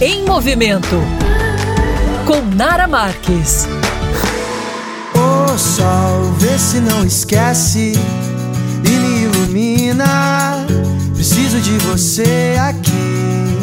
Em Movimento com Nara Marques. O sol, vê se não esquece e me ilumina. Preciso de você.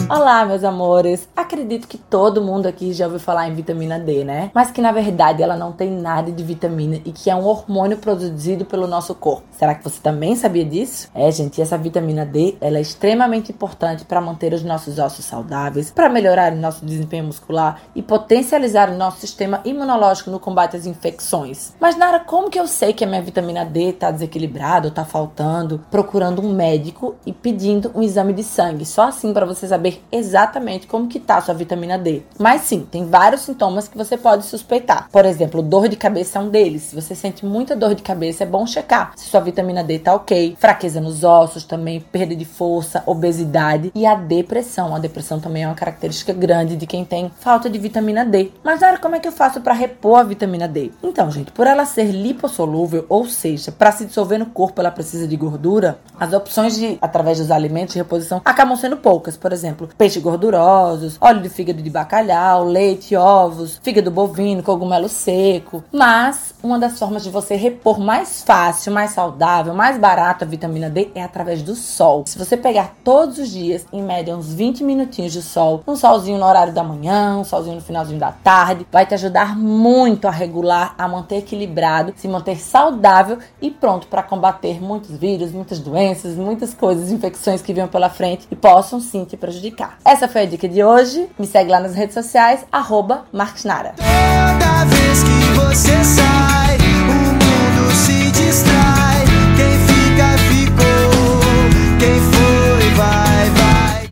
Olá, meus amores. Acredito que todo mundo aqui já ouviu falar em vitamina D, né? Mas que na verdade ela não tem nada de vitamina e que é um hormônio produzido pelo nosso corpo. Será que você também sabia disso? É, gente, essa vitamina D, ela é extremamente importante para manter os nossos ossos saudáveis, para melhorar o nosso desempenho muscular e potencializar o nosso sistema imunológico no combate às infecções. Mas Nara, como que eu sei que a minha vitamina D está desequilibrada ou está faltando? Procurando um médico e pedindo um exame de sangue. Só assim para você saber exatamente como que tá a sua vitamina D. Mas sim, tem vários sintomas que você pode suspeitar. Por exemplo, dor de cabeça é um deles. Se você sente muita dor de cabeça, é bom checar se sua vitamina D tá ok. Fraqueza nos ossos também, perda de força, obesidade e a depressão. A depressão também é uma característica grande de quem tem falta de vitamina D. Mas Nara, como é que eu faço para repor a vitamina D? Então, gente, por ela ser lipossolúvel, ou seja, para se dissolver no corpo ela precisa de gordura, as opções de através dos alimentos de reposição acabam sendo poucas. Por exemplo, peixes gordurosos, óleo de fígado de bacalhau, leite, ovos, fígado bovino, cogumelo seco. Mas uma das formas de você repor mais fácil, mais saudável, mais barato a vitamina D é através do sol. Se você pegar todos os dias, em média uns 20 minutinhos de sol, um solzinho no horário da manhã, um solzinho no finalzinho da tarde, vai te ajudar muito a regular, a manter equilibrado, se manter saudável e pronto para combater muitos vírus, muitas doenças, muitas coisas, infecções que venham pela frente e possam sim te prejudicar indicar. Essa foi a dica de hoje. Me segue lá nas redes sociais, arroba Nara. Toda vez que você